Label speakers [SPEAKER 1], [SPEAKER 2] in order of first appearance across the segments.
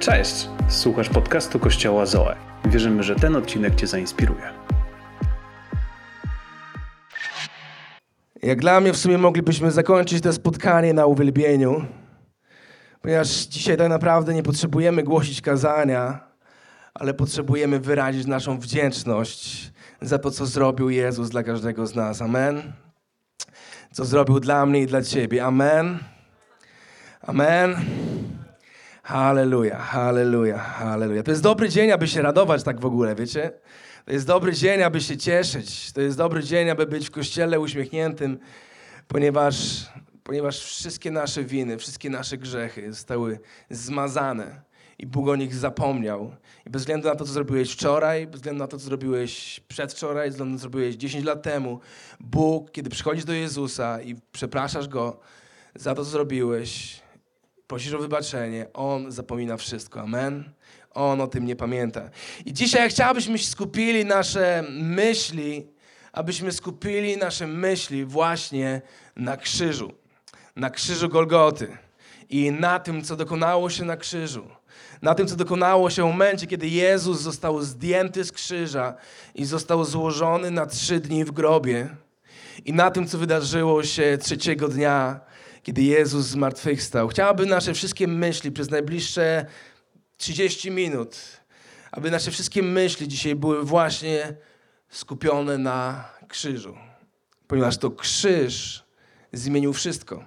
[SPEAKER 1] Cześć! Słuchasz podcastu Kościoła Zoe. Wierzymy, że ten odcinek Cię zainspiruje.
[SPEAKER 2] Jak dla mnie w sumie moglibyśmy zakończyć to spotkanie na uwielbieniu, ponieważ dzisiaj tak naprawdę nie potrzebujemy głosić kazania, ale potrzebujemy wyrazić naszą wdzięczność za to, co zrobił Jezus dla każdego z nas. Amen. Co zrobił dla mnie i dla Ciebie. Amen. Amen. Halleluja, halleluja, halleluja. To jest dobry dzień, aby się radować tak w ogóle, wiecie? To jest dobry dzień, aby się cieszyć. To jest dobry dzień, aby być w kościele uśmiechniętym, ponieważ, ponieważ wszystkie nasze winy, wszystkie nasze grzechy zostały zmazane i Bóg o nich zapomniał. I bez względu na to, co zrobiłeś wczoraj, bez względu na to, co zrobiłeś przedwczoraj, bez względu na to, co zrobiłeś 10 lat temu, Bóg, kiedy przychodzisz do Jezusa i przepraszasz Go za to, co zrobiłeś, prosisz o wybaczenie, On zapomina wszystko. Amen. On o tym nie pamięta. I dzisiaj chciałbym, abyśmy skupili nasze myśli, abyśmy skupili nasze myśli właśnie na krzyżu. Na krzyżu Golgoty. I na tym, co dokonało się na krzyżu. Na tym, co dokonało się w momencie, kiedy Jezus został zdjęty z krzyża i został złożony na trzy dni w grobie. I na tym, co wydarzyło się trzeciego dnia, kiedy Jezus zmartwychwstał. Chciałabym nasze wszystkie myśli przez najbliższe 30 minut, aby nasze wszystkie myśli dzisiaj były właśnie skupione na krzyżu. Ponieważ to krzyż zmienił wszystko.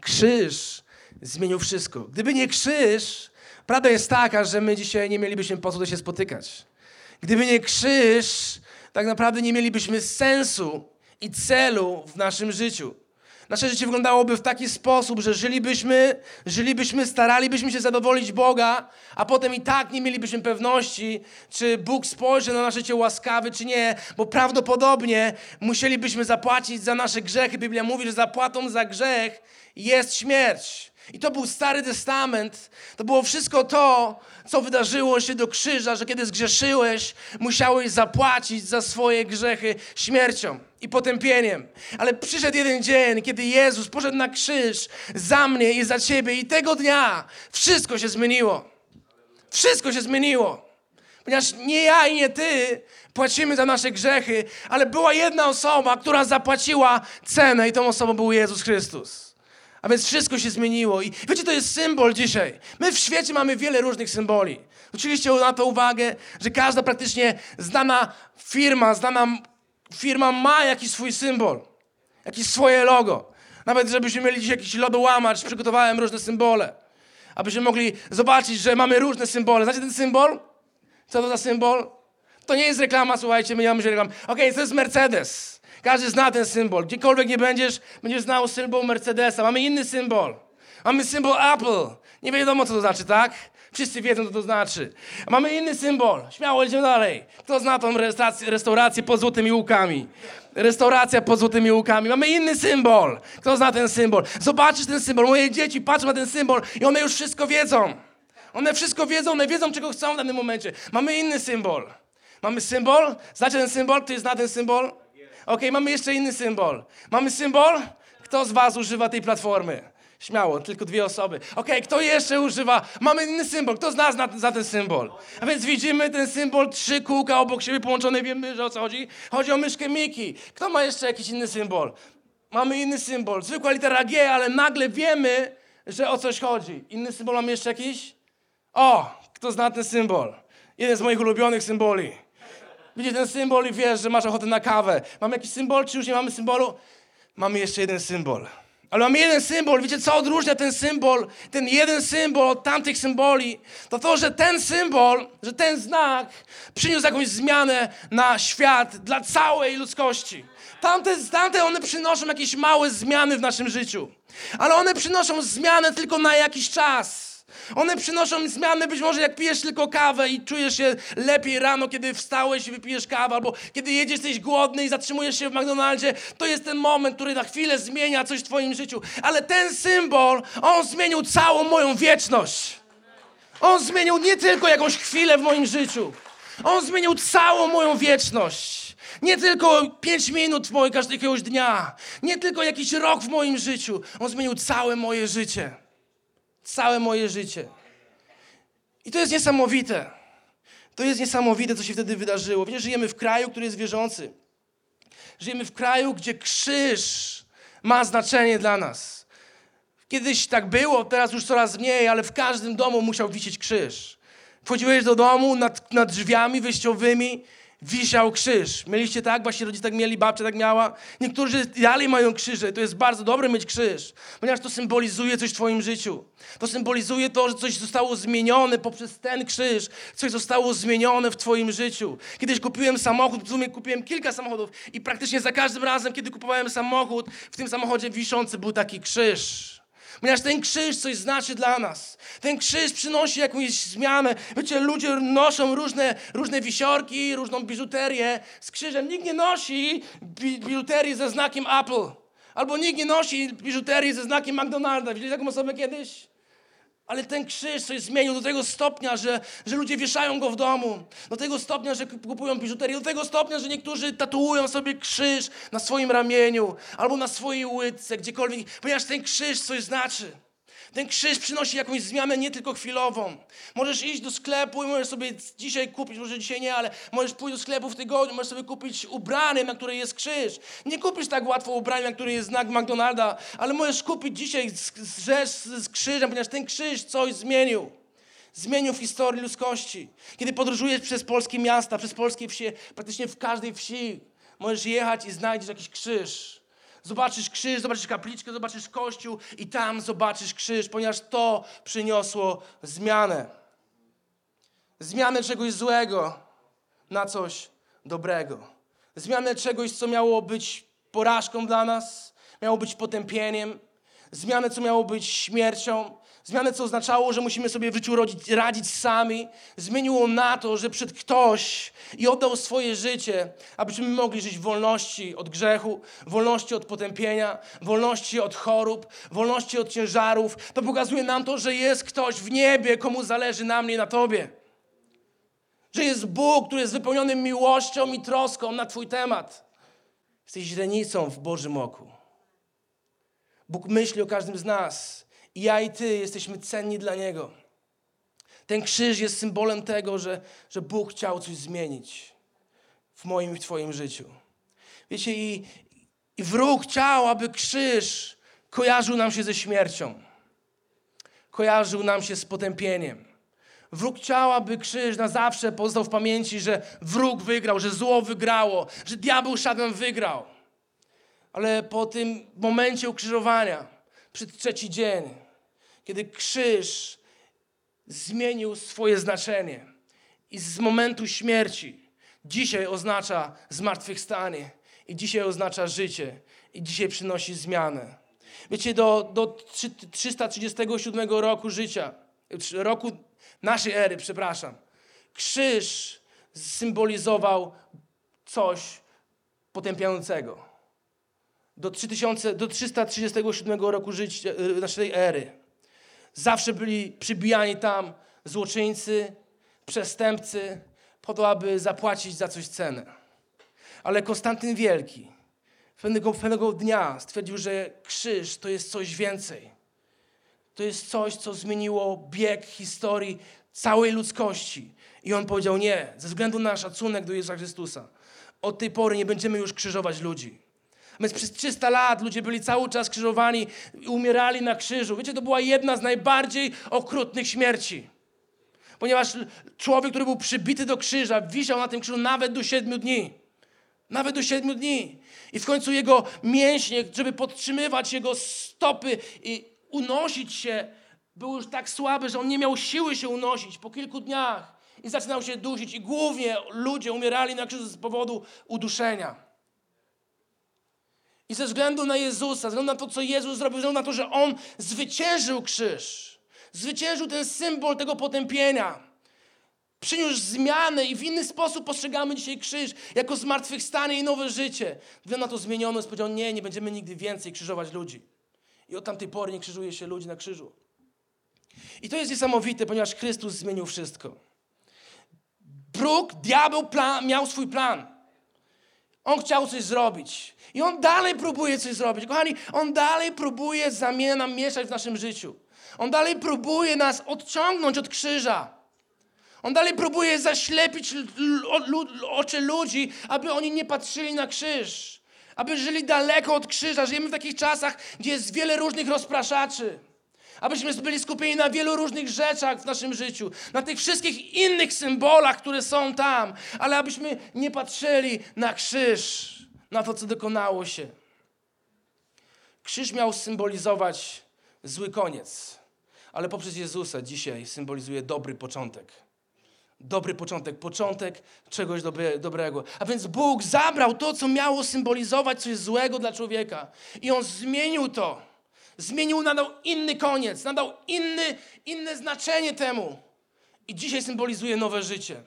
[SPEAKER 2] Krzyż zmienił wszystko. Gdyby nie krzyż, prawda jest taka, że my dzisiaj nie mielibyśmy po co się spotykać. Gdyby nie krzyż, tak naprawdę nie mielibyśmy sensu i celu w naszym życiu. Nasze życie wyglądałoby w taki sposób, że żylibyśmy, żylibyśmy, staralibyśmy się zadowolić Boga, a potem i tak nie mielibyśmy pewności, czy Bóg spojrzy na nasze życie łaskawy, czy nie, bo prawdopodobnie musielibyśmy zapłacić za nasze grzechy. Biblia mówi, że zapłatą za grzech jest śmierć. I to był Stary Testament. To było wszystko to, co wydarzyło się do krzyża, że kiedy zgrzeszyłeś, musiałeś zapłacić za swoje grzechy śmiercią i potępieniem. Ale przyszedł jeden dzień, kiedy Jezus poszedł na krzyż za mnie i za ciebie, i tego dnia wszystko się zmieniło. Wszystko się zmieniło. Ponieważ nie ja i nie ty płacimy za nasze grzechy, ale była jedna osoba, która zapłaciła cenę, i tą osobą był Jezus Chrystus. A więc wszystko się zmieniło. I wiecie, to jest symbol dzisiaj. My w świecie mamy wiele różnych symboli. Oczywiście na to uwagę, że każda praktycznie znana firma, znana firma ma jakiś swój symbol, jakieś swoje logo. Nawet żebyśmy mieli dziś jakiś lodołamacz, przygotowałem różne symbole, abyśmy mogli zobaczyć, że mamy różne symbole. Znacie ten symbol? Co to za symbol? To nie jest reklama, słuchajcie, my nie mamy się reklam. Okej, okay, to jest Mercedes. Każdy zna ten symbol. Gdziekolwiek nie będziesz, będziesz znał symbol Mercedesa. Mamy inny symbol. Mamy symbol Apple. Nie wiadomo, co to znaczy, tak? Wszyscy wiedzą, co to znaczy. Mamy inny symbol. Śmiało, idziemy dalej. Kto zna tą restaurację, restaurację pod złotymi łukami? Restauracja pod złotymi łukami. Mamy inny symbol. Kto zna ten symbol? Zobaczysz ten symbol. Moje dzieci patrzą na ten symbol i one już wszystko wiedzą. One wszystko wiedzą, one wiedzą, czego chcą w danym momencie. Mamy inny symbol. Mamy symbol. Znacie ten symbol? Ktoś zna ten symbol? Ok, mamy jeszcze inny symbol. Mamy symbol? Kto z Was używa tej platformy? Śmiało, tylko dwie osoby. Ok, kto jeszcze używa? Mamy inny symbol. Kto z nas na, za ten symbol? A więc widzimy ten symbol, trzy kółka obok siebie połączone. Wiemy, że o co chodzi? Chodzi o myszkę Miki. Kto ma jeszcze jakiś inny symbol? Mamy inny symbol. Zwykła litera G, ale nagle wiemy, że o coś chodzi. Inny symbol mamy jeszcze jakiś? O, kto zna ten symbol? Jeden z moich ulubionych symboli. Widzisz ten symbol i wiesz, że masz ochotę na kawę. Mamy jakiś symbol, czy już nie mamy symbolu? Mamy jeszcze jeden symbol. Ale mamy jeden symbol. Wiecie, co odróżnia ten symbol, ten jeden symbol od tamtych symboli? To to, że ten symbol, że ten znak przyniósł jakąś zmianę na świat dla całej ludzkości. Tamte, tamte one przynoszą jakieś małe zmiany w naszym życiu. Ale one przynoszą zmianę tylko na jakiś czas. One przynoszą zmiany, być może jak pijesz tylko kawę i czujesz się lepiej rano, kiedy wstałeś i wypijesz kawę, albo kiedy jedziesz, jesteś głodny i zatrzymujesz się w McDonaldzie, to jest ten moment, który na chwilę zmienia coś w twoim życiu. Ale ten symbol, on zmienił całą moją wieczność. On zmienił nie tylko jakąś chwilę w moim życiu. On zmienił całą moją wieczność. Nie tylko pięć minut w moim każdego dnia. Nie tylko jakiś rok w moim życiu. On zmienił całe moje życie. Całe moje życie. I to jest niesamowite. To jest niesamowite, co się wtedy wydarzyło. Wiecie, żyjemy w kraju, który jest wierzący. Żyjemy w kraju, gdzie krzyż ma znaczenie dla nas. Kiedyś tak było, teraz już coraz mniej, ale w każdym domu musiał wisieć krzyż. Wchodziłeś do domu, nad, nad drzwiami wyjściowymi wisiał krzyż. Mieliście tak? Właśnie rodzice tak mieli, babcia tak miała. Niektórzy dalej mają krzyże. To jest bardzo dobre mieć krzyż, ponieważ to symbolizuje coś w twoim życiu. To symbolizuje to, że coś zostało zmienione poprzez ten krzyż. Coś zostało zmienione w twoim życiu. Kiedyś kupiłem samochód, w sumie kupiłem kilka samochodów i praktycznie za każdym razem, kiedy kupowałem samochód, w tym samochodzie wiszący był taki krzyż. Ponieważ ten krzyż coś znaczy dla nas. Ten krzyż przynosi jakąś zmianę. Wiecie, ludzie noszą różne, różne wisiorki, różną biżuterię z krzyżem. Nikt nie nosi bi biżuterii ze znakiem Apple. Albo nikt nie nosi biżuterii ze znakiem McDonalda. Widzieliście taką osobę kiedyś? Ale ten krzyż coś zmienił do tego stopnia, że, że ludzie wieszają go w domu. Do tego stopnia, że kupują biżuterię. Do tego stopnia, że niektórzy tatuują sobie krzyż na swoim ramieniu albo na swojej łydce, gdziekolwiek, ponieważ ten krzyż coś znaczy. Ten krzyż przynosi jakąś zmianę nie tylko chwilową. Możesz iść do sklepu i możesz sobie dzisiaj kupić, może dzisiaj nie, ale możesz pójść do sklepu w tygodniu, możesz sobie kupić ubranie, na której jest krzyż. Nie kupisz tak łatwo ubrania, na której jest znak McDonalda, ale możesz kupić dzisiaj rzecz z, krzyżem, ponieważ ten krzyż coś zmienił. Zmienił w historii ludzkości. Kiedy podróżujesz przez polskie miasta, przez polskie wsie, praktycznie w każdej wsi możesz jechać i znajdziesz jakiś krzyż. Zobaczysz krzyż, zobaczysz kapliczkę, zobaczysz kościół i tam zobaczysz krzyż, ponieważ to przyniosło zmianę. Zmianę czegoś złego na coś dobrego. Zmianę czegoś, co miało być porażką dla nas, miało być potępieniem. Zmianę, co miało być śmiercią. Zmianę, co oznaczało, że musimy sobie w życiu rodzić, radzić sami. Zmieniło na to, że przed ktoś i oddał swoje życie, abyśmy mogli żyć w wolności od grzechu, wolności od potępienia, wolności od chorób, wolności od ciężarów. To pokazuje nam to, że jest ktoś w niebie, komu zależy na mnie na tobie. Że jest Bóg, który jest wypełniony miłością i troską na Twój temat. Jesteś źrenicą w Bożym oku. Bóg myśli o każdym z nas i ja i ty jesteśmy cenni dla Niego. Ten krzyż jest symbolem tego, że, że Bóg chciał coś zmienić w moim i w Twoim życiu. Wiecie, i, i wróg chciał, aby krzyż kojarzył nam się ze śmiercią, kojarzył nam się z potępieniem. Wróg chciał, aby krzyż na zawsze pozostał w pamięci, że wróg wygrał, że zło wygrało, że diabeł szatan wygrał. Ale po tym momencie ukrzyżowania, przed trzeci dzień, kiedy krzyż zmienił swoje znaczenie i z momentu śmierci dzisiaj oznacza zmartwychwstanie i dzisiaj oznacza życie i dzisiaj przynosi zmianę. Wiecie, do, do 337 roku życia, roku naszej ery, przepraszam, krzyż symbolizował coś potępiającego. Do, 3000, do 337 roku życia, e, naszej ery Zawsze byli przybijani tam złoczyńcy, przestępcy, po to, aby zapłacić za coś cenę. Ale Konstantyn Wielki pewnego, pewnego dnia stwierdził, że krzyż to jest coś więcej. To jest coś, co zmieniło bieg historii całej ludzkości. I on powiedział: Nie, ze względu na szacunek do Jezusa Chrystusa, od tej pory nie będziemy już krzyżować ludzi. Więc przez 300 lat ludzie byli cały czas krzyżowani i umierali na krzyżu. Wiecie, to była jedna z najbardziej okrutnych śmierci. Ponieważ człowiek, który był przybity do krzyża, wisiał na tym krzyżu nawet do siedmiu dni. Nawet do siedmiu dni. I w końcu jego mięśnie, żeby podtrzymywać jego stopy i unosić się, były już tak słabe, że on nie miał siły się unosić po kilku dniach. I zaczynał się dusić. I głównie ludzie umierali na krzyżu z powodu uduszenia. I ze względu na Jezusa, ze względu na to, co Jezus zrobił, ze względu na to, że On zwyciężył krzyż, zwyciężył ten symbol tego potępienia, przyniósł zmianę i w inny sposób postrzegamy dzisiaj krzyż jako zmartwychwstanie i nowe życie. Względu na to zmieniono, powiedział, nie, nie będziemy nigdy więcej krzyżować ludzi. I od tamtej pory nie krzyżuje się ludzi na krzyżu. I to jest niesamowite, ponieważ Chrystus zmienił wszystko. Bruk, diabeł plan, miał swój plan. On chciał coś zrobić. I on dalej próbuje coś zrobić. Kochani, on dalej próbuje zamienę nam mieszać w naszym życiu. On dalej próbuje nas odciągnąć od krzyża. On dalej próbuje zaślepić oczy ludzi, aby oni nie patrzyli na krzyż. Aby żyli daleko od krzyża. Żyjemy w takich czasach, gdzie jest wiele różnych rozpraszaczy. Abyśmy byli skupieni na wielu różnych rzeczach w naszym życiu, na tych wszystkich innych symbolach, które są tam, ale abyśmy nie patrzyli na krzyż, na to, co dokonało się. Krzyż miał symbolizować zły koniec, ale poprzez Jezusa dzisiaj symbolizuje dobry początek. Dobry początek, początek czegoś dobre, dobrego. A więc Bóg zabrał to, co miało symbolizować coś złego dla człowieka, i On zmienił to. Zmienił, nadał inny koniec, nadał inny, inne znaczenie temu. I dzisiaj symbolizuje nowe życie.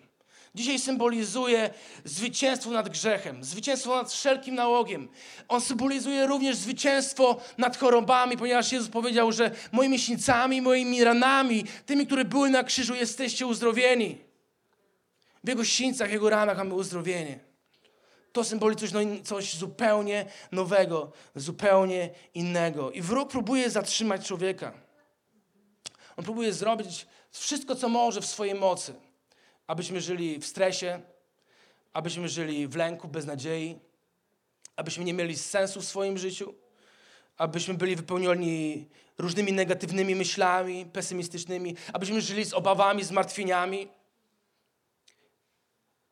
[SPEAKER 2] Dzisiaj symbolizuje zwycięstwo nad grzechem, zwycięstwo nad wszelkim nałogiem. On symbolizuje również zwycięstwo nad chorobami, ponieważ Jezus powiedział, że moimi sińcami, moimi ranami, tymi, które były na krzyżu, jesteście uzdrowieni. W Jego sińcach, Jego ranach mamy uzdrowienie. To symbolizuje coś, no, coś zupełnie nowego, zupełnie innego. I wróg próbuje zatrzymać człowieka. On próbuje zrobić wszystko, co może w swojej mocy, abyśmy żyli w stresie, abyśmy żyli w lęku, bez nadziei, abyśmy nie mieli sensu w swoim życiu, abyśmy byli wypełnieni różnymi negatywnymi myślami, pesymistycznymi, abyśmy żyli z obawami, zmartwieniami.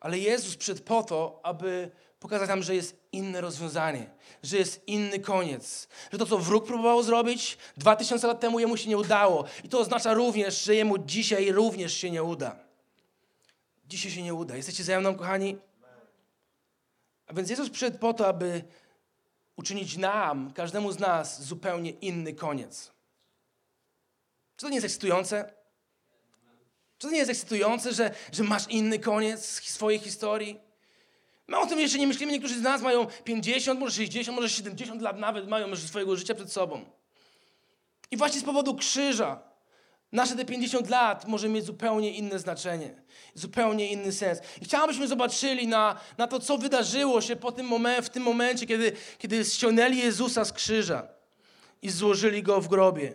[SPEAKER 2] Ale Jezus przyszedł po to, aby pokazać nam, że jest inne rozwiązanie, że jest inny koniec. Że to, co wróg próbował zrobić dwa tysiące lat temu, jemu się nie udało. I to oznacza również, że jemu dzisiaj również się nie uda. Dzisiaj się nie uda. Jesteście ze mną, kochani? A więc Jezus przyszedł po to, aby uczynić nam, każdemu z nas, zupełnie inny koniec. Czy to nie jest ekscytujące? Czy to nie jest ekscytujące, że, że masz inny koniec swojej historii? My o tym jeszcze nie myślimy. Niektórzy z nas mają 50, może 60, może 70 lat nawet mają już swojego życia przed sobą. I właśnie z powodu krzyża nasze te 50 lat może mieć zupełnie inne znaczenie, zupełnie inny sens. I chciałbym, byśmy zobaczyli na, na to, co wydarzyło się po tym momen- w tym momencie, kiedy, kiedy ściągnęli Jezusa z krzyża i złożyli Go w grobie.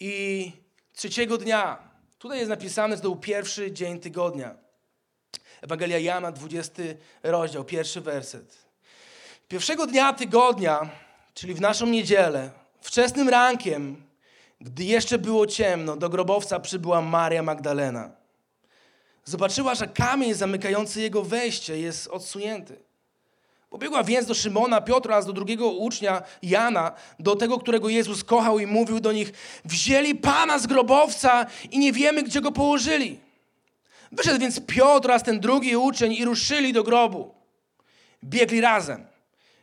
[SPEAKER 2] I trzeciego dnia, tutaj jest napisane, że to był pierwszy dzień tygodnia. Ewangelia Jana, 20 rozdział, pierwszy werset. Pierwszego dnia tygodnia, czyli w naszą niedzielę, wczesnym rankiem, gdy jeszcze było ciemno, do grobowca przybyła Maria Magdalena. Zobaczyła, że kamień zamykający jego wejście jest odsunięty. Pobiegła więc do Szymona, Piotra do drugiego ucznia Jana, do tego, którego Jezus kochał i mówił do nich: Wzięli Pana z grobowca i nie wiemy, gdzie go położyli. Wyszedł więc Piotr oraz ten drugi uczeń i ruszyli do grobu. Biegli razem.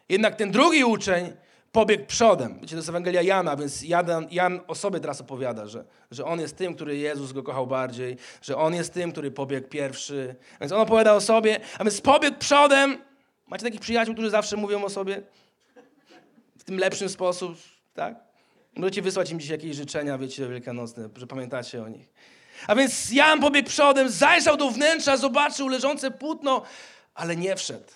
[SPEAKER 2] Jednak ten drugi uczeń pobiegł przodem. Wiecie, to jest Ewangelia Jana, więc Jan, Jan o sobie teraz opowiada, że, że on jest tym, który Jezus go kochał bardziej, że on jest tym, który pobiegł pierwszy. Więc on opowiada o sobie, a więc pobiegł przodem. Macie takich przyjaciół, którzy zawsze mówią o sobie w tym lepszym sposób, tak? Możecie wysłać im dziś jakieś życzenia, wiecie, wielkanocne, że pamiętacie o nich. A więc Jan pobiegł przodem, zajrzał do wnętrza, zobaczył leżące płótno, ale nie wszedł.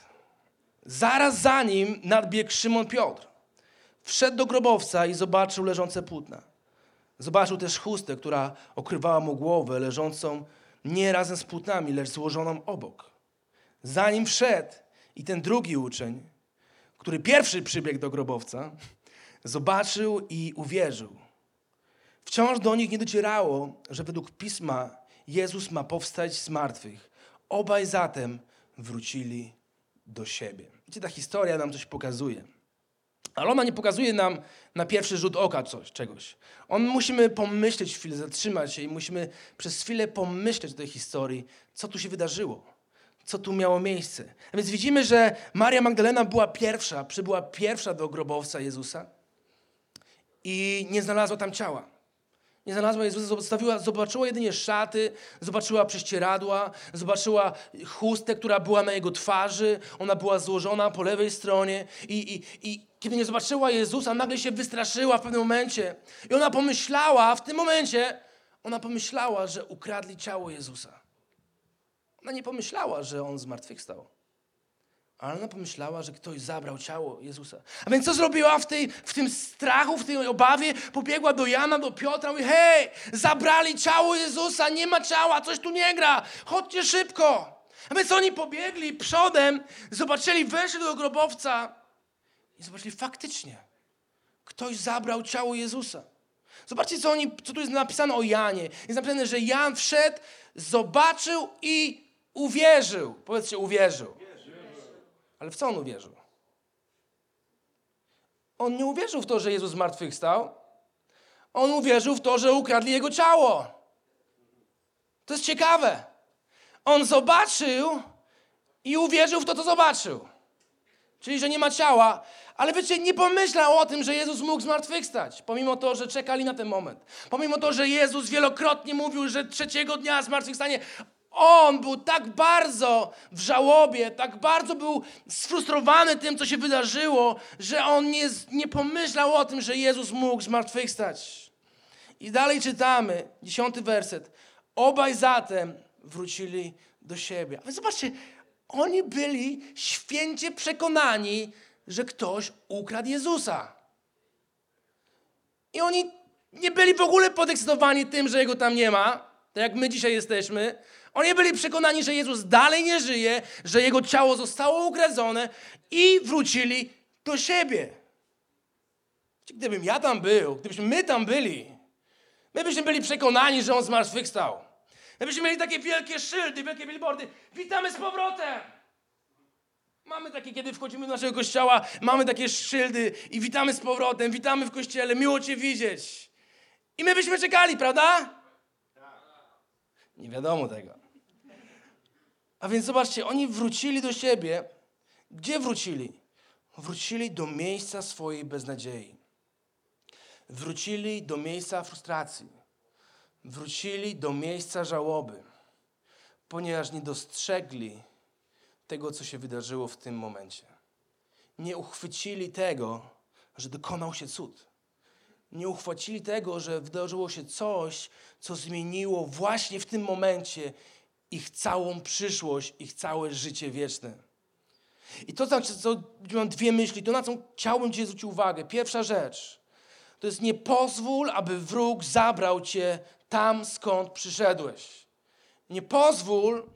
[SPEAKER 2] Zaraz za nim nadbiegł Szymon Piotr. Wszedł do grobowca i zobaczył leżące płótna. Zobaczył też chustę, która okrywała mu głowę, leżącą nie razem z płótnami, lecz złożoną obok. Zanim wszedł i ten drugi uczeń, który pierwszy przybiegł do grobowca, zobaczył i uwierzył. Wciąż do nich nie docierało, że według pisma Jezus ma powstać z martwych. Obaj zatem wrócili do siebie. Wiecie, ta historia nam coś pokazuje. Ale ona nie pokazuje nam na pierwszy rzut oka coś, czegoś. On musimy pomyśleć chwilę, zatrzymać się i musimy przez chwilę pomyśleć o tej historii, co tu się wydarzyło, co tu miało miejsce. A więc widzimy, że Maria Magdalena była pierwsza, przybyła pierwsza do grobowca Jezusa i nie znalazła tam ciała. Nie znalazła Jezusa, zostawiła, zobaczyła jedynie szaty, zobaczyła prześcieradła, zobaczyła chustę, która była na jego twarzy. Ona była złożona po lewej stronie. I, i, I kiedy nie zobaczyła Jezusa, nagle się wystraszyła w pewnym momencie. I ona pomyślała, w tym momencie, ona pomyślała, że ukradli ciało Jezusa. Ona nie pomyślała, że on zmartwychwstał. Ale ona pomyślała, że ktoś zabrał ciało Jezusa. A więc co zrobiła w, tej, w tym strachu, w tej obawie? Pobiegła do Jana, do Piotra i mówi, hej, zabrali ciało Jezusa, nie ma ciała, coś tu nie gra, chodźcie szybko. A więc oni pobiegli przodem, zobaczyli, weszli do grobowca i zobaczyli faktycznie, ktoś zabrał ciało Jezusa. Zobaczcie, co, oni, co tu jest napisane o Janie. Jest napisane, że Jan wszedł, zobaczył i uwierzył. Powiedzcie, uwierzył. Ale w co on uwierzył? On nie uwierzył w to, że Jezus zmartwychwstał. On uwierzył w to, że ukradli jego ciało. To jest ciekawe. On zobaczył i uwierzył w to, co zobaczył. Czyli, że nie ma ciała, ale wiecie, nie pomyślał o tym, że Jezus mógł zmartwychwstać, pomimo to, że czekali na ten moment. Pomimo to, że Jezus wielokrotnie mówił, że trzeciego dnia zmartwychwstanie. On był tak bardzo w żałobie, tak bardzo był sfrustrowany tym, co się wydarzyło, że on nie, nie pomyślał o tym, że Jezus mógł zmartwychwstać. I dalej czytamy, dziesiąty werset. Obaj zatem wrócili do siebie. A więc zobaczcie, oni byli święcie przekonani, że ktoś ukradł Jezusa. I oni nie byli w ogóle podekscytowani tym, że jego tam nie ma, tak jak my dzisiaj jesteśmy. Oni byli przekonani, że Jezus dalej nie żyje, że jego ciało zostało ukradzone i wrócili do siebie. Gdybym ja tam był, gdybyśmy my tam byli, my byśmy byli przekonani, że on zmartwychwstał. My byśmy mieli takie wielkie szyldy, wielkie billboardy. Witamy z powrotem! Mamy takie, kiedy wchodzimy do naszego kościoła, mamy takie szyldy i witamy z powrotem, witamy w kościele, miło Cię widzieć. I my byśmy czekali, prawda? Nie wiadomo tego. A więc zobaczcie, oni wrócili do siebie. Gdzie wrócili? Wrócili do miejsca swojej beznadziei. Wrócili do miejsca frustracji. Wrócili do miejsca żałoby, ponieważ nie dostrzegli tego, co się wydarzyło w tym momencie. Nie uchwycili tego, że dokonał się cud. Nie uchwycili tego, że wydarzyło się coś, co zmieniło właśnie w tym momencie ich całą przyszłość, ich całe życie wieczne. I to znaczy, co, mam dwie myśli, to na co chciałbym Ci zwrócić uwagę. Pierwsza rzecz, to jest nie pozwól, aby wróg zabrał Cię tam, skąd przyszedłeś. Nie pozwól,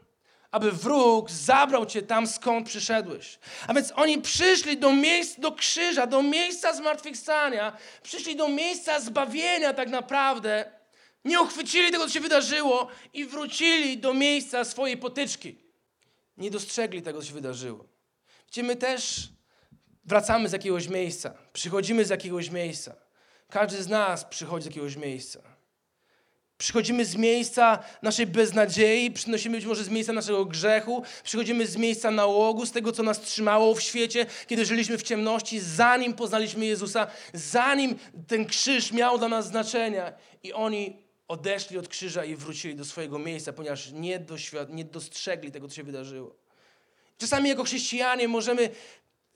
[SPEAKER 2] aby wróg zabrał cię tam, skąd przyszedłeś. A więc oni przyszli do miejsca, do krzyża, do miejsca zmartwychwstania, przyszli do miejsca zbawienia tak naprawdę, nie uchwycili tego, co się wydarzyło i wrócili do miejsca swojej potyczki. Nie dostrzegli tego, co się wydarzyło. Gdzie my też wracamy z jakiegoś miejsca, przychodzimy z jakiegoś miejsca. Każdy z nas przychodzi z jakiegoś miejsca. Przychodzimy z miejsca naszej beznadziei, przynosimy być może z miejsca naszego grzechu, przychodzimy z miejsca nałogu, z tego, co nas trzymało w świecie, kiedy żyliśmy w ciemności, zanim poznaliśmy Jezusa, zanim ten krzyż miał dla nas znaczenia. I oni odeszli od krzyża i wrócili do swojego miejsca, ponieważ nie, doświad- nie dostrzegli tego, co się wydarzyło. Czasami jako chrześcijanie możemy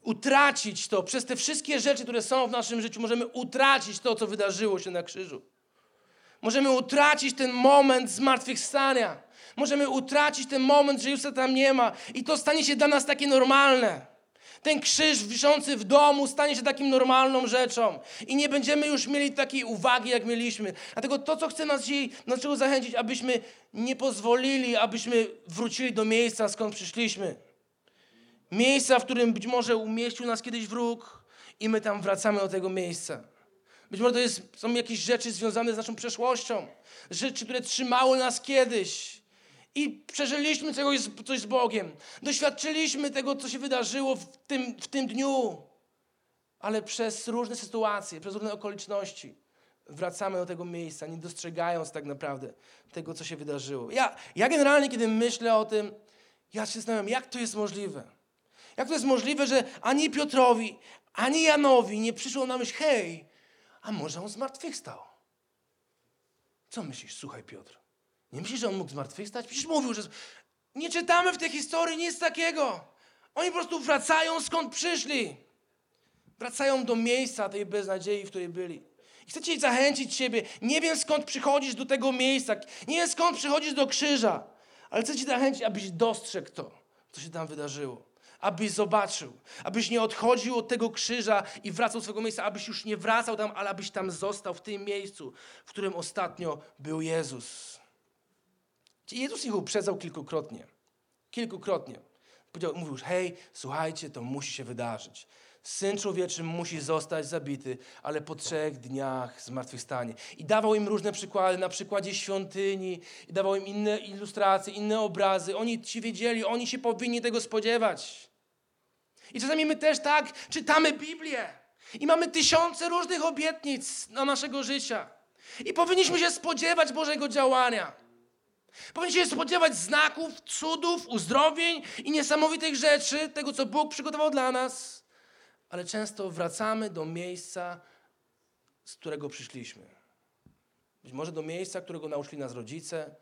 [SPEAKER 2] utracić to, przez te wszystkie rzeczy, które są w naszym życiu, możemy utracić to, co wydarzyło się na krzyżu. Możemy utracić ten moment zmartwychwstania. Możemy utracić ten moment, że Jezusa tam nie ma. I to stanie się dla nas takie normalne. Ten krzyż wiszący w domu stanie się takim normalną rzeczą. I nie będziemy już mieli takiej uwagi, jak mieliśmy. Dlatego to, co chcę nas dzisiaj, dlaczego zachęcić, abyśmy nie pozwolili, abyśmy wrócili do miejsca, skąd przyszliśmy. Miejsca, w którym być może umieścił nas kiedyś wróg i my tam wracamy do tego miejsca. Być może to jest, są jakieś rzeczy związane z naszą przeszłością. Rzeczy, które trzymały nas kiedyś. I przeżyliśmy coś, coś z Bogiem. Doświadczyliśmy tego, co się wydarzyło w tym, w tym dniu. Ale przez różne sytuacje, przez różne okoliczności wracamy do tego miejsca, nie dostrzegając tak naprawdę tego, co się wydarzyło. Ja, ja generalnie, kiedy myślę o tym, ja się zastanawiam, jak to jest możliwe. Jak to jest możliwe, że ani Piotrowi, ani Janowi nie przyszło na myśl, hej, a może on zmartwychwstał? Co myślisz, słuchaj Piotr? Nie myślisz, że on mógł zmartwychwstać? Przecież mówił, że... Nie czytamy w tej historii nic takiego. Oni po prostu wracają skąd przyszli. Wracają do miejsca tej beznadziei, w której byli. I chcę zachęcić siebie. Nie wiem skąd przychodzisz do tego miejsca. Nie wiem skąd przychodzisz do krzyża. Ale chcę Cię zachęcić, abyś dostrzegł to, co się tam wydarzyło abyś zobaczył, abyś nie odchodził od tego krzyża i wracał do swojego miejsca, abyś już nie wracał tam, ale abyś tam został w tym miejscu, w którym ostatnio był Jezus. Jezus ich uprzedzał kilkukrotnie. Kilkukrotnie. Powiedział, mówił, hej, słuchajcie, to musi się wydarzyć. Syn człowieczy musi zostać zabity, ale po trzech dniach zmartwychwstanie. I dawał im różne przykłady, na przykładzie świątyni, i dawał im inne ilustracje, inne obrazy. Oni ci wiedzieli, oni się powinni tego spodziewać. I czasami my też tak czytamy Biblię i mamy tysiące różnych obietnic na naszego życia. I powinniśmy się spodziewać Bożego działania. Powinniśmy się spodziewać znaków, cudów, uzdrowień i niesamowitych rzeczy, tego co Bóg przygotował dla nas ale często wracamy do miejsca, z którego przyszliśmy. Być może do miejsca, którego nauczyli nas rodzice,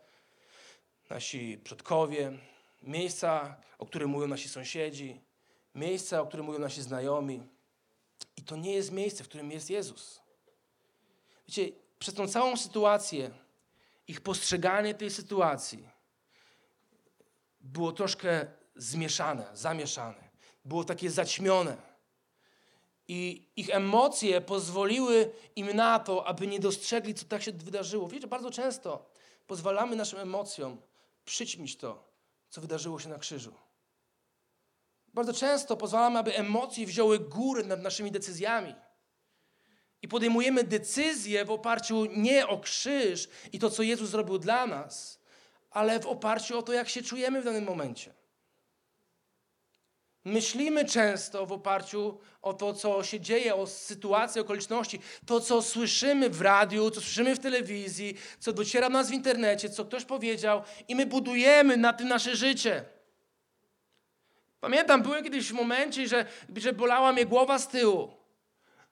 [SPEAKER 2] nasi przodkowie, miejsca, o którym mówią nasi sąsiedzi, miejsca, o którym mówią nasi znajomi. I to nie jest miejsce, w którym jest Jezus. Wiecie, przez tą całą sytuację, ich postrzeganie tej sytuacji było troszkę zmieszane, zamieszane. Było takie zaćmione. I ich emocje pozwoliły im na to, aby nie dostrzegli, co tak się wydarzyło. Wiecie, bardzo często pozwalamy naszym emocjom przyćmić to, co wydarzyło się na krzyżu. Bardzo często pozwalamy, aby emocje wzięły górę nad naszymi decyzjami. I podejmujemy decyzje w oparciu nie o krzyż i to, co Jezus zrobił dla nas, ale w oparciu o to, jak się czujemy w danym momencie. Myślimy często w oparciu o to, co się dzieje, o sytuacje, okoliczności, to, co słyszymy w radiu, co słyszymy w telewizji, co dociera do nas w internecie, co ktoś powiedział, i my budujemy na tym nasze życie. Pamiętam, byłem kiedyś w momencie, że, że bolała mnie głowa z tyłu,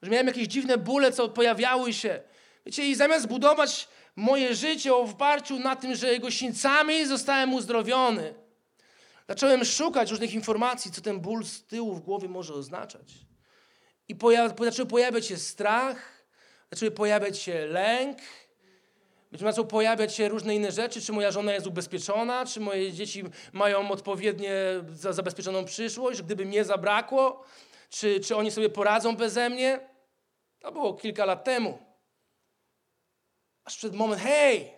[SPEAKER 2] że miałem jakieś dziwne bóle, co pojawiały się. Wiecie, i zamiast budować moje życie o oparciu na tym, że jego sińcami zostałem uzdrowiony, Zacząłem szukać różnych informacji, co ten ból z tyłu w głowie może oznaczać. I pojaw, zaczął pojawiać się strach, zaczęły pojawiać się lęk, być może pojawiać się różne inne rzeczy, czy moja żona jest ubezpieczona, czy moje dzieci mają odpowiednie za, zabezpieczoną przyszłość, gdyby mnie zabrakło, czy, czy oni sobie poradzą beze mnie. To było kilka lat temu. Aż przed moment, hej,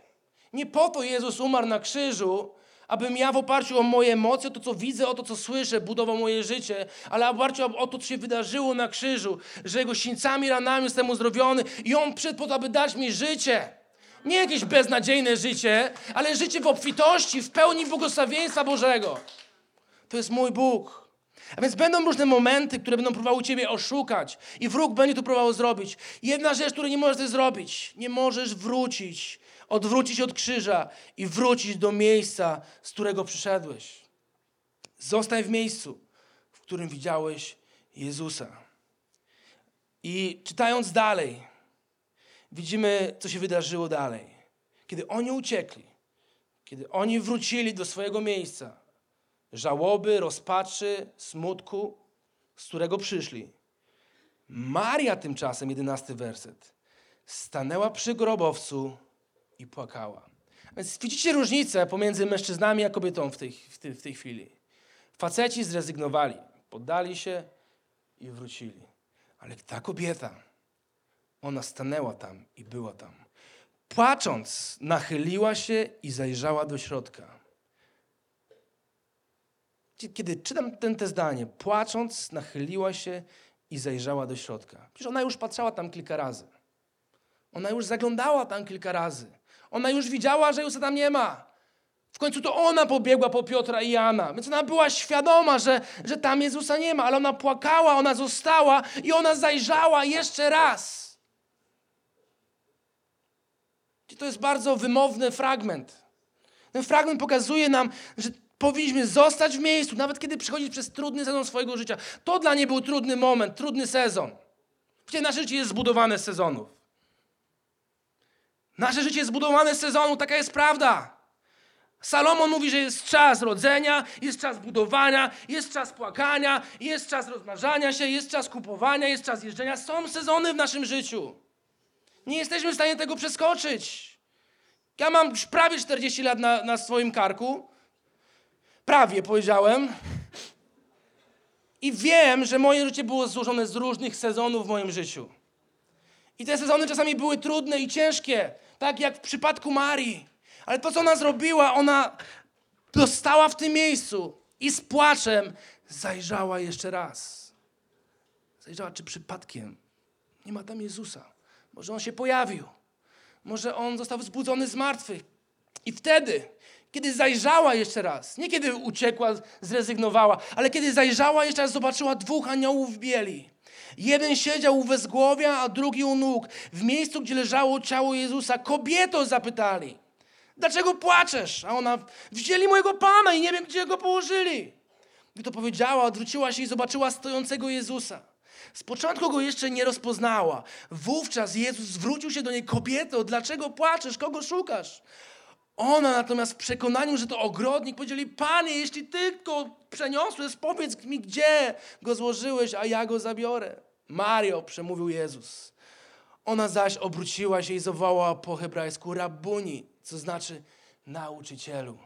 [SPEAKER 2] nie po to Jezus umarł na krzyżu, abym ja w oparciu o moje emocje, o to, co widzę, o to, co słyszę, budował moje życie, ale w oparciu o, to, co się wydarzyło na krzyżu, że Jego sińcami, ranami jestem uzdrowiony i On przyszedł po to, aby dać mi życie. Nie jakieś beznadziejne życie, ale życie w obfitości, w pełni błogosławieństwa Bożego. To jest mój Bóg. A więc będą różne momenty, które będą próbowały Ciebie oszukać i wróg będzie to próbował zrobić. Jedna rzecz, której nie możesz zrobić, nie możesz wrócić odwrócić od krzyża i wrócić do miejsca, z którego przyszedłeś. Zostań w miejscu, w którym widziałeś Jezusa. I czytając dalej, widzimy, co się wydarzyło dalej. Kiedy oni uciekli, kiedy oni wrócili do swojego miejsca, żałoby, rozpaczy, smutku, z którego przyszli. Maria tymczasem, jedenasty werset, stanęła przy grobowcu i płakała. Więc widzicie różnicę pomiędzy mężczyznami a kobietą w tej, w tej, w tej chwili. Faceci zrezygnowali, poddali się i wrócili. Ale ta kobieta, ona stanęła tam i była tam. Płacząc, nachyliła się i zajrzała do środka. Kiedy czytam ten te zdanie, płacząc, nachyliła się i zajrzała do środka. Przecież ona już patrzała tam kilka razy. Ona już zaglądała tam kilka razy. Ona już widziała, że Jezusa tam nie ma. W końcu to ona pobiegła po Piotra i Jana. Więc ona była świadoma, że, że tam Jezusa nie ma, ale ona płakała, ona została i ona zajrzała jeszcze raz. To jest bardzo wymowny fragment. Ten fragment pokazuje nam, że powinniśmy zostać w miejscu, nawet kiedy przychodzić przez trudny sezon swojego życia. To dla niej był trudny moment, trudny sezon. Wiecie, nasze życie jest zbudowane z sezonów. Nasze życie jest zbudowane z sezonu, taka jest prawda. Salomon mówi, że jest czas rodzenia, jest czas budowania, jest czas płakania, jest czas rozmnażania się, jest czas kupowania, jest czas jeżdżenia. Są sezony w naszym życiu. Nie jesteśmy w stanie tego przeskoczyć. Ja mam już prawie 40 lat na, na swoim karku. Prawie powiedziałem. I wiem, że moje życie było złożone z różnych sezonów w moim życiu. I te sezony czasami były trudne i ciężkie, tak jak w przypadku Marii. Ale to, co ona zrobiła, ona dostała w tym miejscu i z płaczem zajrzała jeszcze raz. Zajrzała, czy przypadkiem nie ma tam Jezusa. Może on się pojawił. Może on został wzbudzony z martwych. I wtedy, kiedy zajrzała jeszcze raz, nie kiedy uciekła, zrezygnowała, ale kiedy zajrzała jeszcze raz, zobaczyła dwóch aniołów w bieli. Jeden siedział u wezgłowia, a drugi u nóg, w miejscu, gdzie leżało ciało Jezusa. Kobieto zapytali, dlaczego płaczesz? A ona, wzięli mojego Pana i nie wiem, gdzie go położyli. Gdy to powiedziała, odwróciła się i zobaczyła stojącego Jezusa. Z początku go jeszcze nie rozpoznała. Wówczas Jezus zwrócił się do niej, kobieto, dlaczego płaczesz, kogo szukasz? Ona natomiast w przekonaniu, że to ogrodnik, powiedzieli, Panie, jeśli Ty go przeniosłeś, powiedz mi, gdzie go złożyłeś, a ja go zabiorę. Mario, przemówił Jezus. Ona zaś obróciła się i zawołała po hebrajsku rabuni, co znaczy nauczycielu.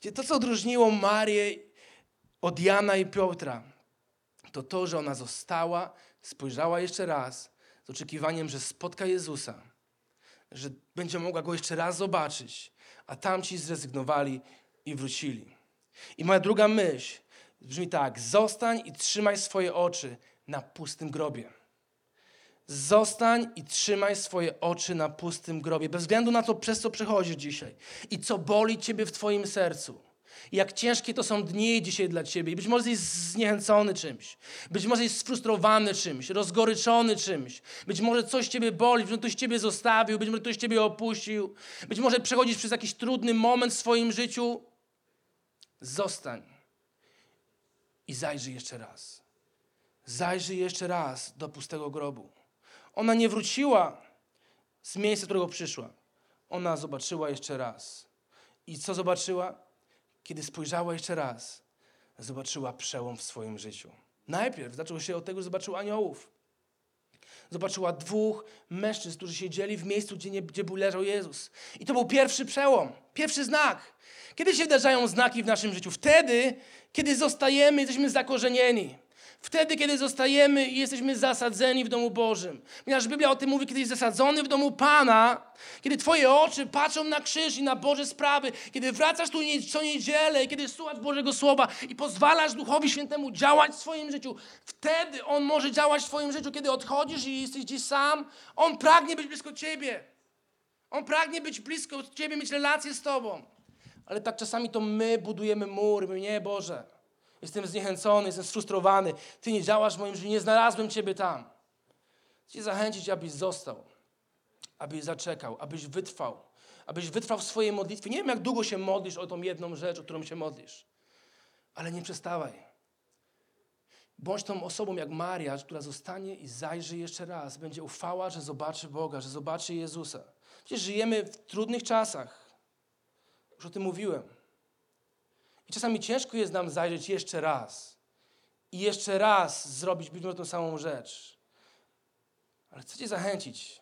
[SPEAKER 2] Gdzie to, co odróżniło Marię od Jana i Piotra, to to, że ona została, spojrzała jeszcze raz z oczekiwaniem, że spotka Jezusa, że będzie mogła go jeszcze raz zobaczyć, a tamci zrezygnowali i wrócili. I moja druga myśl brzmi tak: zostań i trzymaj swoje oczy na pustym grobie. Zostań i trzymaj swoje oczy na pustym grobie, bez względu na to, przez co przechodzisz dzisiaj i co boli ciebie w twoim sercu. Jak ciężkie to są dni dzisiaj dla ciebie. I być może jesteś zniechęcony czymś. Być może jesteś sfrustrowany czymś, rozgoryczony czymś. Być może coś ciebie boli, być może ktoś ciebie zostawił, być może ktoś ciebie opuścił. Być może przechodzisz przez jakiś trudny moment w swoim życiu. Zostań i zajrzyj jeszcze raz. Zajrzyj jeszcze raz do pustego grobu. Ona nie wróciła z miejsca, z którego przyszła. Ona zobaczyła jeszcze raz. I co zobaczyła? Kiedy spojrzała jeszcze raz, zobaczyła przełom w swoim życiu. Najpierw zaczęło się od tego, że zobaczyła aniołów. Zobaczyła dwóch mężczyzn, którzy siedzieli w miejscu, gdzie, nie, gdzie był leżał Jezus. I to był pierwszy przełom, pierwszy znak. Kiedy się wydarzają znaki w naszym życiu? Wtedy, kiedy zostajemy, jesteśmy zakorzenieni. Wtedy, kiedy zostajemy i jesteśmy zasadzeni w domu Bożym. Ponieważ Biblia o tym mówi, kiedy jesteś zasadzony w domu Pana, kiedy Twoje oczy patrzą na krzyż i na Boże sprawy, kiedy wracasz tu co niedzielę, kiedy słuchasz Bożego Słowa i pozwalasz Duchowi Świętemu działać w swoim życiu, wtedy On może działać w Twoim życiu. Kiedy odchodzisz i jesteś gdzieś sam, On pragnie być blisko Ciebie. On pragnie być blisko Ciebie, mieć relację z Tobą. Ale tak czasami to my budujemy mur, my nie, Boże. Jestem zniechęcony, jestem sfrustrowany. Ty nie działasz w moim życiu, nie znalazłem Ciebie tam. Chcę Cię zachęcić, abyś został, abyś zaczekał, abyś wytrwał, abyś wytrwał w swojej modlitwie. Nie wiem, jak długo się modlisz o tą jedną rzecz, o którą się modlisz, ale nie przestawaj. Bądź tą osobą jak Maria, która zostanie i zajrzy jeszcze raz. Będzie ufała, że zobaczy Boga, że zobaczy Jezusa. Przecież żyjemy w trudnych czasach. Już o tym mówiłem. Czasami ciężko jest nam zajrzeć jeszcze raz i jeszcze raz zrobić być może tą samą rzecz. Ale chcę Cię zachęcić,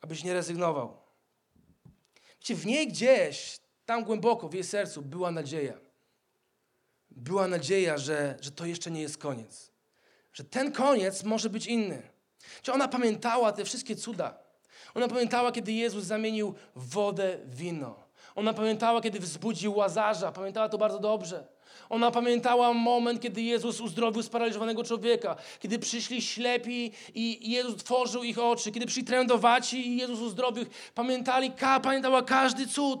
[SPEAKER 2] abyś nie rezygnował. Wiecie, w niej gdzieś, tam głęboko, w jej sercu była nadzieja. Była nadzieja, że, że to jeszcze nie jest koniec. Że ten koniec może być inny. Czy ona pamiętała te wszystkie cuda? Ona pamiętała, kiedy Jezus zamienił wodę w wino. Ona pamiętała, kiedy wzbudził Łazarza, pamiętała to bardzo dobrze. Ona pamiętała moment, kiedy Jezus uzdrowił sparaliżowanego człowieka, kiedy przyszli ślepi i Jezus tworzył ich oczy, kiedy przyszli trędowaci i Jezus uzdrowił ich. Pamiętali, pamiętała każdy cud.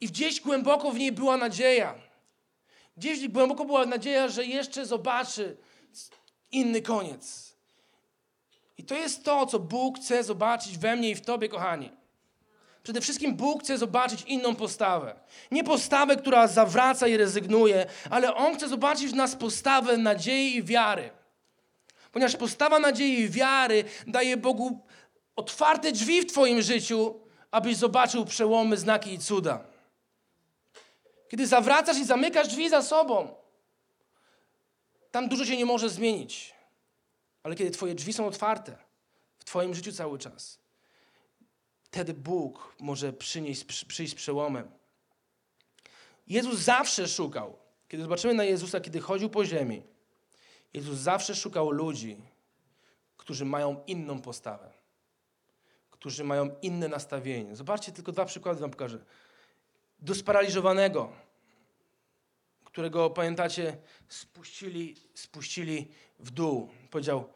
[SPEAKER 2] I gdzieś głęboko w niej była nadzieja. Gdzieś głęboko była nadzieja, że jeszcze zobaczy inny koniec. I to jest to, co Bóg chce zobaczyć we mnie i w Tobie, kochani. Przede wszystkim Bóg chce zobaczyć inną postawę. Nie postawę, która zawraca i rezygnuje, ale On chce zobaczyć w nas postawę nadziei i wiary. Ponieważ postawa nadziei i wiary daje Bogu otwarte drzwi w Twoim życiu, abyś zobaczył przełomy, znaki i cuda. Kiedy zawracasz i zamykasz drzwi za sobą, tam dużo się nie może zmienić. Ale kiedy Twoje drzwi są otwarte w Twoim życiu cały czas, wtedy Bóg może przynieść, przyjść przełomem. Jezus zawsze szukał, Kiedy zobaczymy na Jezusa, kiedy chodził po ziemi, Jezus zawsze szukał ludzi, którzy mają inną postawę, którzy mają inne nastawienie. Zobaczcie, tylko dwa przykłady wam pokażę. Do sparaliżowanego, którego, pamiętacie, spuścili, spuścili w dół. Powiedział,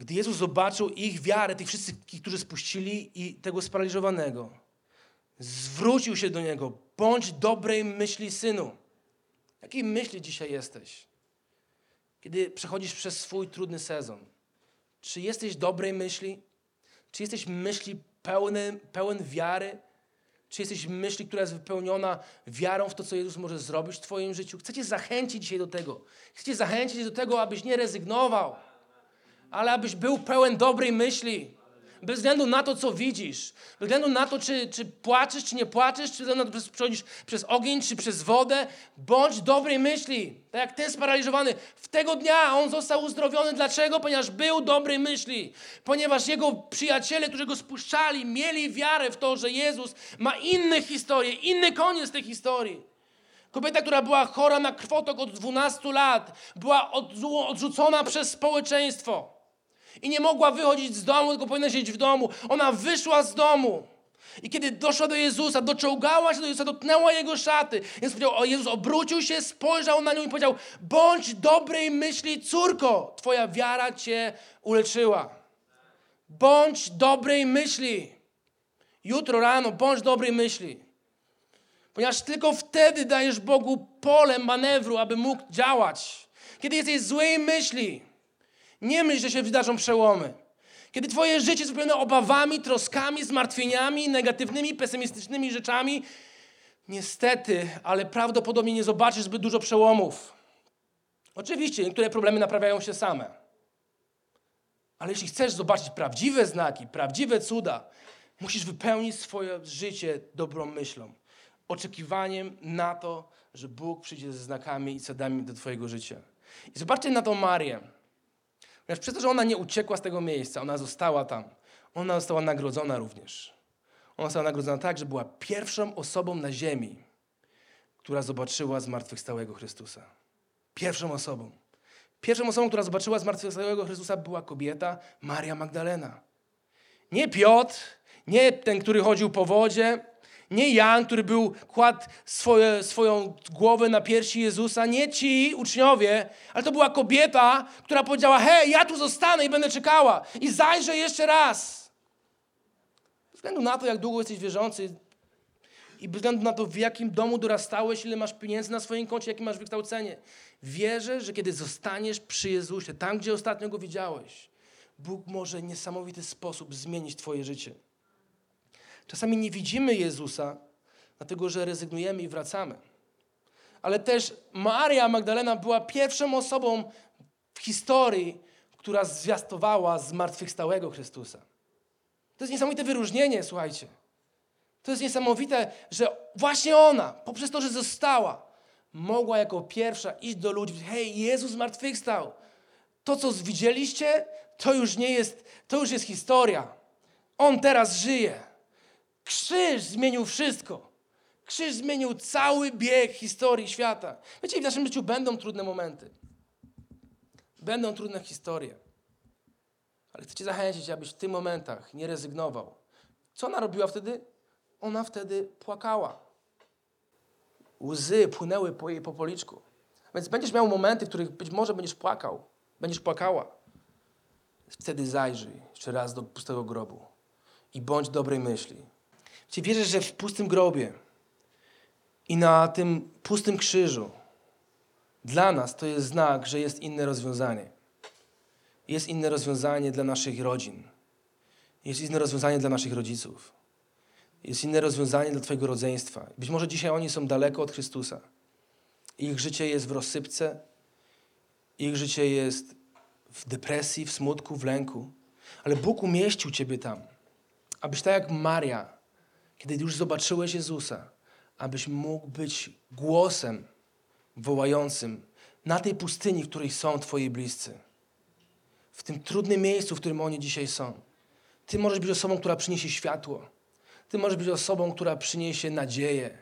[SPEAKER 2] gdy Jezus zobaczył ich wiarę, tych wszystkich, którzy spuścili i tego sparaliżowanego, zwrócił się do niego. Bądź dobrej myśli, synu. Jakiej myśli dzisiaj jesteś? Kiedy przechodzisz przez swój trudny sezon. Czy jesteś dobrej myśli? Czy jesteś myśli pełny, pełen wiary? Czy jesteś myśli, która jest wypełniona wiarą w to, co Jezus może zrobić w Twoim życiu? Chcecie zachęcić dzisiaj do tego. Chcecie zachęcić do tego, abyś nie rezygnował, ale abyś był pełen dobrej myśli. Bez względu na to, co widzisz. Bez względu na to, czy, czy płaczesz, czy nie płaczesz, czy na to, czy przechodzisz przez ogień, czy przez wodę. Bądź dobrej myśli. Tak jak ten sparaliżowany. W tego dnia on został uzdrowiony. Dlaczego? Ponieważ był dobrej myśli. Ponieważ jego przyjaciele, którzy go spuszczali, mieli wiarę w to, że Jezus ma inne historie, inny koniec tej historii. Kobieta, która była chora na krwotok od 12 lat, była odrzucona przez społeczeństwo i nie mogła wychodzić z domu, tylko powinna siedzieć w domu. Ona wyszła z domu. I kiedy doszła do Jezusa, doczołgała się do Jezusa, dotknęła Jego szaty. Jezus powiedział, o Jezus obrócił się, spojrzał na nią i powiedział, bądź dobrej myśli, córko, Twoja wiara Cię uleczyła. Bądź dobrej myśli. Jutro rano bądź dobrej myśli. Ponieważ tylko wtedy dajesz Bogu pole manewru, aby mógł działać. Kiedy jesteś złej myśli, nie myśl, że się wydarzą przełomy. Kiedy twoje życie jest wypełnione obawami, troskami, zmartwieniami, negatywnymi, pesymistycznymi rzeczami, niestety, ale prawdopodobnie nie zobaczysz zbyt dużo przełomów. Oczywiście niektóre problemy naprawiają się same. Ale jeśli chcesz zobaczyć prawdziwe znaki, prawdziwe cuda, musisz wypełnić swoje życie dobrą myślą, oczekiwaniem na to, że Bóg przyjdzie ze znakami i cudami do Twojego życia. I zobaczcie na tą Marię. Ponieważ przez to, że ona nie uciekła z tego miejsca, ona została tam, ona została nagrodzona również. Ona została nagrodzona tak, że była pierwszą osobą na ziemi, która zobaczyła zmartwychwstałego Chrystusa. Pierwszą osobą. Pierwszą osobą, która zobaczyła zmartwychwstałego Chrystusa była kobieta Maria Magdalena. Nie Piotr, nie ten, który chodził po wodzie, nie Jan, który był, kładł swoje, swoją głowę na piersi Jezusa, nie ci uczniowie, ale to była kobieta, która powiedziała: Hej, ja tu zostanę i będę czekała i zajrzę jeszcze raz. Bez względu na to, jak długo jesteś wierzący i bez względu na to, w jakim domu dorastałeś, ile masz pieniędzy na swoim koncie, jakie masz wykształcenie, wierzę, że kiedy zostaniesz przy Jezusie, tam, gdzie ostatnio go widziałeś, Bóg może w niesamowity sposób zmienić Twoje życie. Czasami nie widzimy Jezusa, dlatego że rezygnujemy i wracamy. Ale też Maria Magdalena była pierwszą osobą w historii, która zwiastowała zmartwychwstałego Chrystusa. To jest niesamowite wyróżnienie, słuchajcie. To jest niesamowite, że właśnie ona, poprzez to, że została, mogła jako pierwsza iść do ludzi, hej, Jezus zmartwychwstał. To, co widzieliście, to już nie jest, to już jest historia. On teraz żyje. Krzyż zmienił wszystko. Krzyż zmienił cały bieg historii świata. Wiecie, w naszym życiu będą trudne momenty. Będą trudne historie. Ale chcę Cię zachęcić, abyś w tych momentach nie rezygnował. Co ona robiła wtedy? Ona wtedy płakała. Łzy płynęły po jej popoliczku. Więc będziesz miał momenty, w których być może będziesz płakał, będziesz płakała. Wtedy zajrzyj jeszcze raz do pustego grobu i bądź dobrej myśli. Czy wierzysz, że w pustym grobie i na tym pustym krzyżu dla nas to jest znak, że jest inne rozwiązanie. Jest inne rozwiązanie dla naszych rodzin. Jest inne rozwiązanie dla naszych rodziców. Jest inne rozwiązanie dla Twojego rodzeństwa. Być może dzisiaj oni są daleko od Chrystusa. Ich życie jest w rozsypce, ich życie jest w depresji, w smutku, w lęku. Ale Bóg umieścił Ciebie tam, abyś tak jak Maria kiedy już zobaczyłeś Jezusa, abyś mógł być głosem wołającym na tej pustyni, w której są Twoi bliscy. W tym trudnym miejscu, w którym oni dzisiaj są. Ty możesz być osobą, która przyniesie światło. Ty możesz być osobą, która przyniesie nadzieję.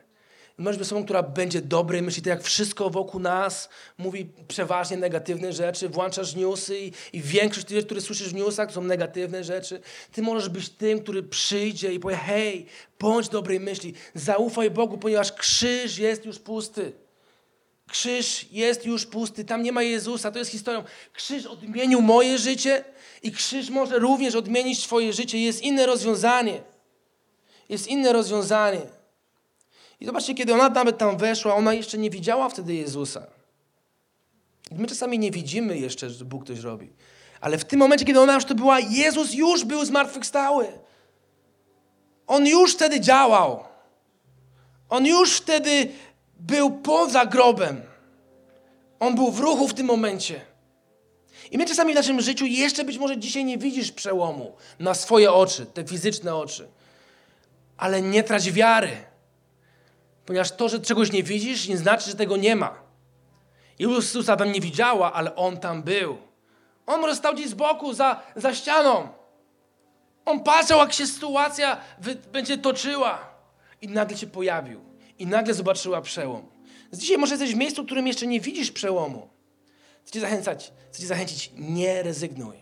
[SPEAKER 2] Możesz być osobą, która będzie dobrej myśli, tak jak wszystko wokół nas mówi przeważnie negatywne rzeczy, włączasz newsy i, i większość tych rzeczy, które słyszysz w newsach, to są negatywne rzeczy. Ty możesz być tym, który przyjdzie i powie, hej, bądź dobrej myśli, zaufaj Bogu, ponieważ krzyż jest już pusty. Krzyż jest już pusty, tam nie ma Jezusa, to jest historią. Krzyż odmienił moje życie i krzyż może również odmienić Twoje życie. Jest inne rozwiązanie. Jest inne rozwiązanie. I zobaczcie, kiedy ona nawet tam weszła, ona jeszcze nie widziała wtedy Jezusa. My czasami nie widzimy jeszcze, że Bóg coś robi. Ale w tym momencie, kiedy ona już to była, Jezus już był zmartwychwstały. On już wtedy działał. On już wtedy był poza grobem. On był w ruchu w tym momencie. I my czasami w naszym życiu jeszcze być może dzisiaj nie widzisz przełomu na swoje oczy, te fizyczne oczy. Ale nie trać wiary. Ponieważ to, że czegoś nie widzisz, nie znaczy, że tego nie ma. Jezusa tam nie widziała, ale On tam był. On może stał gdzieś z boku, za, za ścianą. On patrzył, jak się sytuacja wy, będzie toczyła. I nagle się pojawił. I nagle zobaczyła przełom. Dzisiaj może jesteś w miejscu, w którym jeszcze nie widzisz przełomu. Chcę cię zachęcać, chcę cię zachęcić, nie rezygnuj.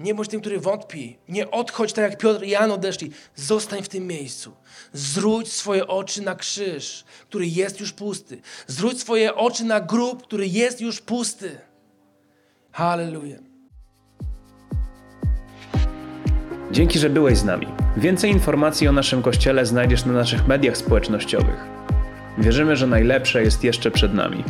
[SPEAKER 2] Nie bądź tym, który wątpi. Nie odchodź tak jak Piotr i Jan odeszli. Zostań w tym miejscu. Zwróć swoje oczy na krzyż, który jest już pusty. Zwróć swoje oczy na grób, który jest już pusty. Hallelujah.
[SPEAKER 1] Dzięki, że byłeś z nami. Więcej informacji o naszym kościele znajdziesz na naszych mediach społecznościowych. Wierzymy, że najlepsze jest jeszcze przed nami.